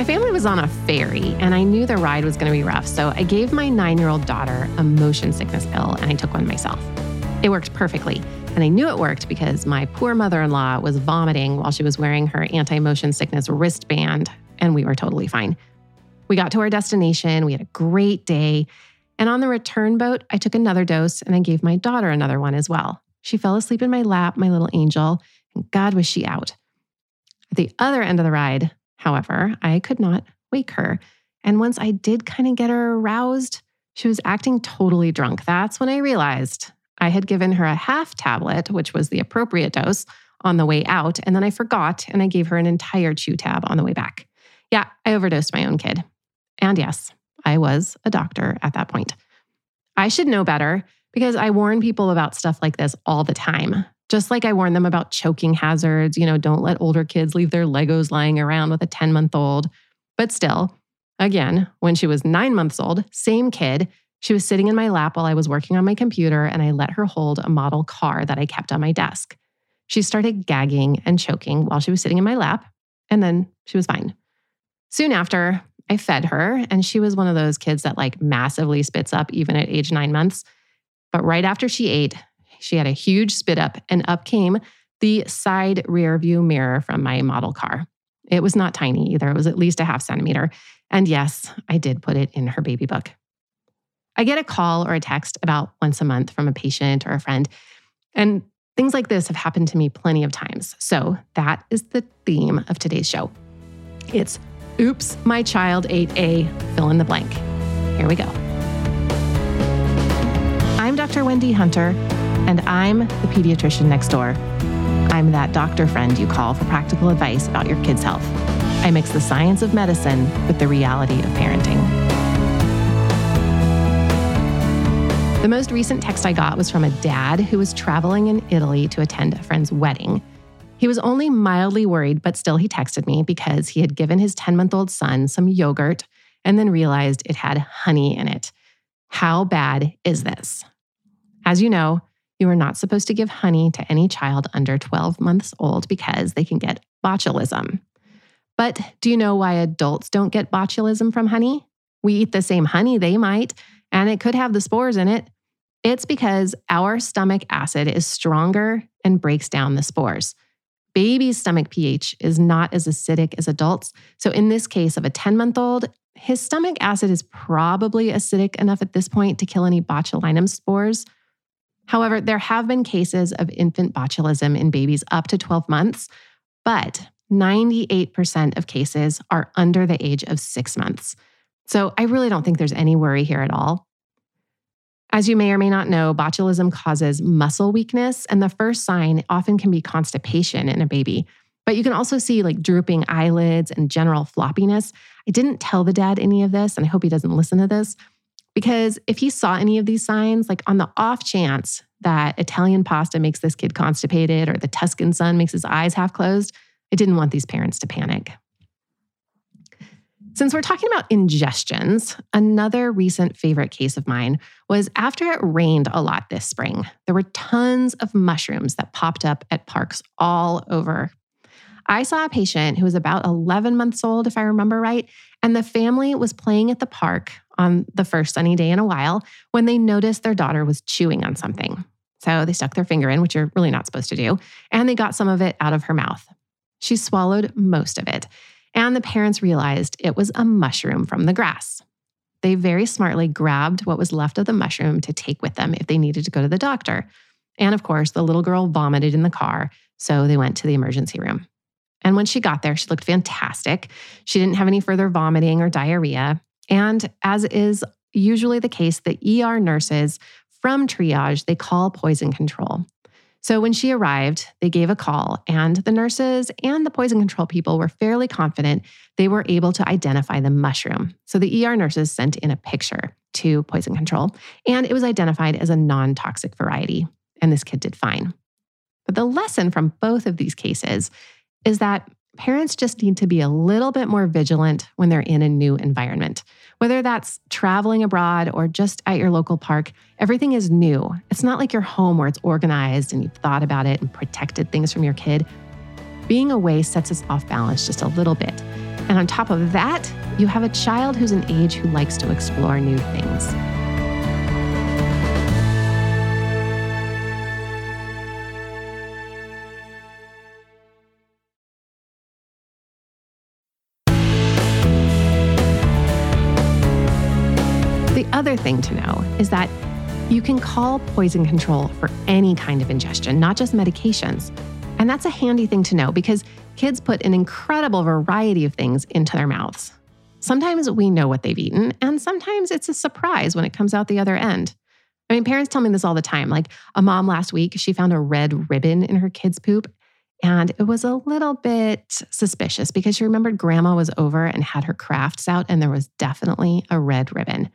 My family was on a ferry, and I knew the ride was going to be rough, so I gave my nine year old daughter a motion sickness pill and I took one myself. It worked perfectly, and I knew it worked because my poor mother in law was vomiting while she was wearing her anti motion sickness wristband, and we were totally fine. We got to our destination, we had a great day, and on the return boat, I took another dose and I gave my daughter another one as well. She fell asleep in my lap, my little angel, and God was she out. At the other end of the ride, However, I could not wake her. And once I did kind of get her aroused, she was acting totally drunk. That's when I realized I had given her a half tablet, which was the appropriate dose, on the way out. And then I forgot and I gave her an entire chew tab on the way back. Yeah, I overdosed my own kid. And yes, I was a doctor at that point. I should know better because I warn people about stuff like this all the time. Just like I warned them about choking hazards, you know, don't let older kids leave their Legos lying around with a 10 month old. But still, again, when she was nine months old, same kid, she was sitting in my lap while I was working on my computer, and I let her hold a model car that I kept on my desk. She started gagging and choking while she was sitting in my lap, and then she was fine. Soon after, I fed her, and she was one of those kids that like massively spits up even at age nine months. But right after she ate, she had a huge spit up, and up came the side rear view mirror from my model car. It was not tiny either, it was at least a half centimeter. And yes, I did put it in her baby book. I get a call or a text about once a month from a patient or a friend. And things like this have happened to me plenty of times. So that is the theme of today's show. It's Oops, my child ate a fill in the blank. Here we go. I'm Dr. Wendy Hunter and I'm the pediatrician next door. I'm that doctor friend you call for practical advice about your kid's health. I mix the science of medicine with the reality of parenting. The most recent text I got was from a dad who was traveling in Italy to attend a friend's wedding. He was only mildly worried, but still he texted me because he had given his 10 month old son some yogurt and then realized it had honey in it. How bad is this? As you know, you are not supposed to give honey to any child under 12 months old because they can get botulism. But do you know why adults don't get botulism from honey? We eat the same honey they might, and it could have the spores in it. It's because our stomach acid is stronger and breaks down the spores. Baby's stomach pH is not as acidic as adults. So, in this case of a 10 month old, his stomach acid is probably acidic enough at this point to kill any botulinum spores. However, there have been cases of infant botulism in babies up to 12 months, but 98% of cases are under the age of six months. So I really don't think there's any worry here at all. As you may or may not know, botulism causes muscle weakness, and the first sign often can be constipation in a baby. But you can also see like drooping eyelids and general floppiness. I didn't tell the dad any of this, and I hope he doesn't listen to this. Because if he saw any of these signs, like on the off chance that Italian pasta makes this kid constipated or the Tuscan sun makes his eyes half closed, I didn't want these parents to panic. Since we're talking about ingestions, another recent favorite case of mine was after it rained a lot this spring. There were tons of mushrooms that popped up at parks all over. I saw a patient who was about 11 months old, if I remember right, and the family was playing at the park on the first sunny day in a while when they noticed their daughter was chewing on something. So they stuck their finger in, which you're really not supposed to do, and they got some of it out of her mouth. She swallowed most of it, and the parents realized it was a mushroom from the grass. They very smartly grabbed what was left of the mushroom to take with them if they needed to go to the doctor. And of course, the little girl vomited in the car, so they went to the emergency room. And when she got there, she looked fantastic. She didn't have any further vomiting or diarrhea. And as is usually the case, the ER nurses from triage, they call poison control. So when she arrived, they gave a call, and the nurses and the poison control people were fairly confident they were able to identify the mushroom. So the ER nurses sent in a picture to poison control, and it was identified as a non toxic variety. And this kid did fine. But the lesson from both of these cases is that parents just need to be a little bit more vigilant when they're in a new environment. Whether that's traveling abroad or just at your local park, everything is new. It's not like your home where it's organized and you've thought about it and protected things from your kid. Being away sets us off balance just a little bit. And on top of that, you have a child who's an age who likes to explore new things. Other thing to know is that you can call poison control for any kind of ingestion, not just medications. And that's a handy thing to know because kids put an incredible variety of things into their mouths. Sometimes we know what they've eaten, and sometimes it's a surprise when it comes out the other end. I mean, parents tell me this all the time. Like a mom last week, she found a red ribbon in her kid's poop. And it was a little bit suspicious because she remembered grandma was over and had her crafts out, and there was definitely a red ribbon.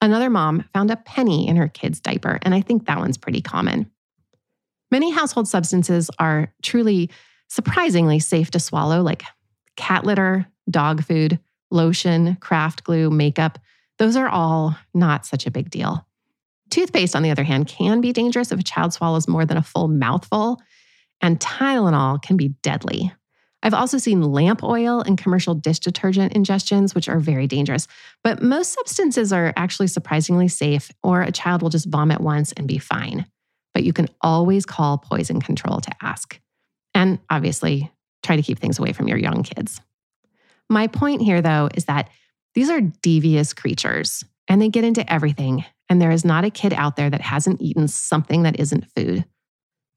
Another mom found a penny in her kid's diaper, and I think that one's pretty common. Many household substances are truly surprisingly safe to swallow, like cat litter, dog food, lotion, craft glue, makeup. Those are all not such a big deal. Toothpaste, on the other hand, can be dangerous if a child swallows more than a full mouthful, and Tylenol can be deadly. I've also seen lamp oil and commercial dish detergent ingestions, which are very dangerous. But most substances are actually surprisingly safe, or a child will just vomit once and be fine. But you can always call poison control to ask. And obviously, try to keep things away from your young kids. My point here, though, is that these are devious creatures and they get into everything. And there is not a kid out there that hasn't eaten something that isn't food.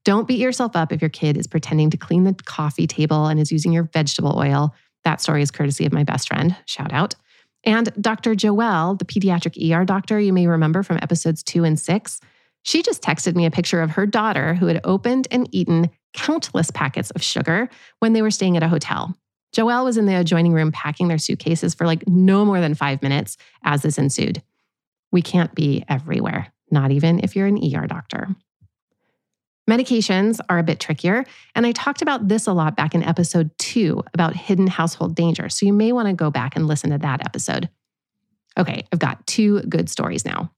Don't beat yourself up if your kid is pretending to clean the coffee table and is using your vegetable oil. That story is courtesy of my best friend. Shout out. And Dr. Joelle, the pediatric ER doctor you may remember from episodes two and six, she just texted me a picture of her daughter who had opened and eaten countless packets of sugar when they were staying at a hotel. Joelle was in the adjoining room packing their suitcases for like no more than five minutes as this ensued. We can't be everywhere, not even if you're an ER doctor. Medications are a bit trickier, and I talked about this a lot back in episode two about hidden household danger. So you may want to go back and listen to that episode. Okay, I've got two good stories now.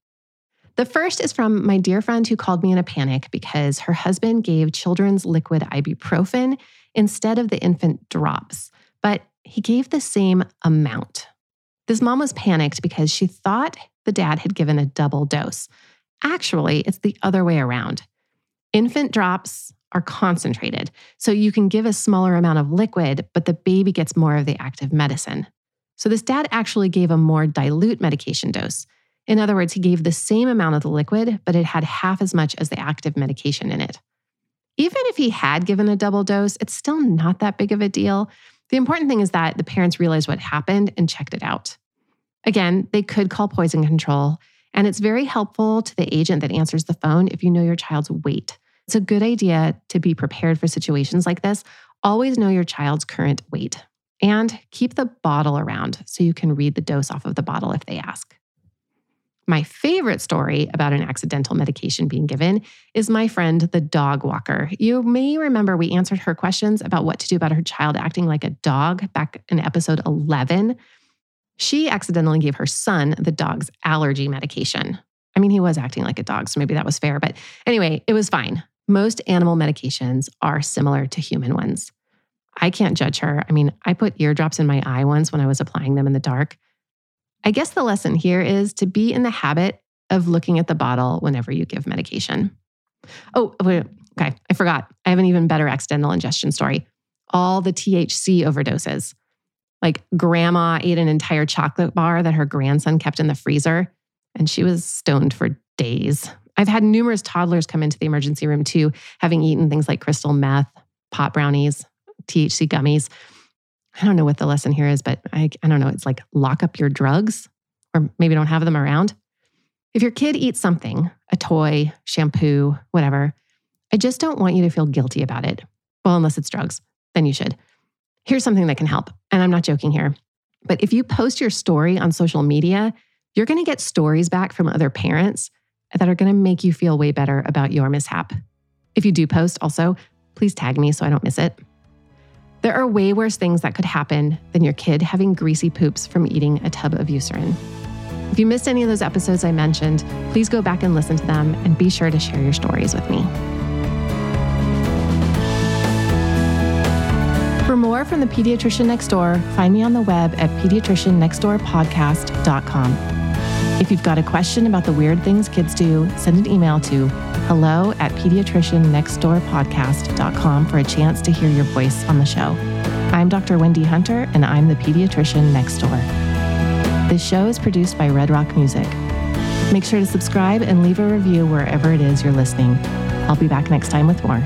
The first is from my dear friend who called me in a panic because her husband gave children's liquid ibuprofen instead of the infant drops, but he gave the same amount. This mom was panicked because she thought the dad had given a double dose. Actually, it's the other way around. Infant drops are concentrated, so you can give a smaller amount of liquid, but the baby gets more of the active medicine. So this dad actually gave a more dilute medication dose. In other words, he gave the same amount of the liquid, but it had half as much as the active medication in it. Even if he had given a double dose, it's still not that big of a deal. The important thing is that the parents realized what happened and checked it out. Again, they could call poison control, and it's very helpful to the agent that answers the phone if you know your child's weight. It's a good idea to be prepared for situations like this. Always know your child's current weight and keep the bottle around so you can read the dose off of the bottle if they ask. My favorite story about an accidental medication being given is my friend, the dog walker. You may remember we answered her questions about what to do about her child acting like a dog back in episode 11. She accidentally gave her son the dog's allergy medication. I mean, he was acting like a dog, so maybe that was fair. But anyway, it was fine. Most animal medications are similar to human ones. I can't judge her. I mean, I put eardrops in my eye once when I was applying them in the dark. I guess the lesson here is to be in the habit of looking at the bottle whenever you give medication. Oh, oh okay. I forgot. I have an even better accidental ingestion story. all the THC overdoses. Like grandma ate an entire chocolate bar that her grandson kept in the freezer, and she was stoned for days. I've had numerous toddlers come into the emergency room too, having eaten things like crystal meth, pot brownies, THC gummies. I don't know what the lesson here is, but I, I don't know. It's like lock up your drugs or maybe don't have them around. If your kid eats something, a toy, shampoo, whatever, I just don't want you to feel guilty about it. Well, unless it's drugs, then you should. Here's something that can help. And I'm not joking here. But if you post your story on social media, you're going to get stories back from other parents that are going to make you feel way better about your mishap. If you do post, also, please tag me so I don't miss it. There are way worse things that could happen than your kid having greasy poops from eating a tub of Eucerin. If you missed any of those episodes I mentioned, please go back and listen to them and be sure to share your stories with me. For more from the Pediatrician Next Door, find me on the web at pediatriciannextdoorpodcast.com. If you've got a question about the weird things kids do, send an email to hello at pediatriciannextdoorpodcast.com for a chance to hear your voice on the show. I'm Dr. Wendy Hunter, and I'm the pediatrician next door. This show is produced by Redd Rock Music. Make sure to subscribe and leave a review wherever it is you're listening. I'll be back next time with more.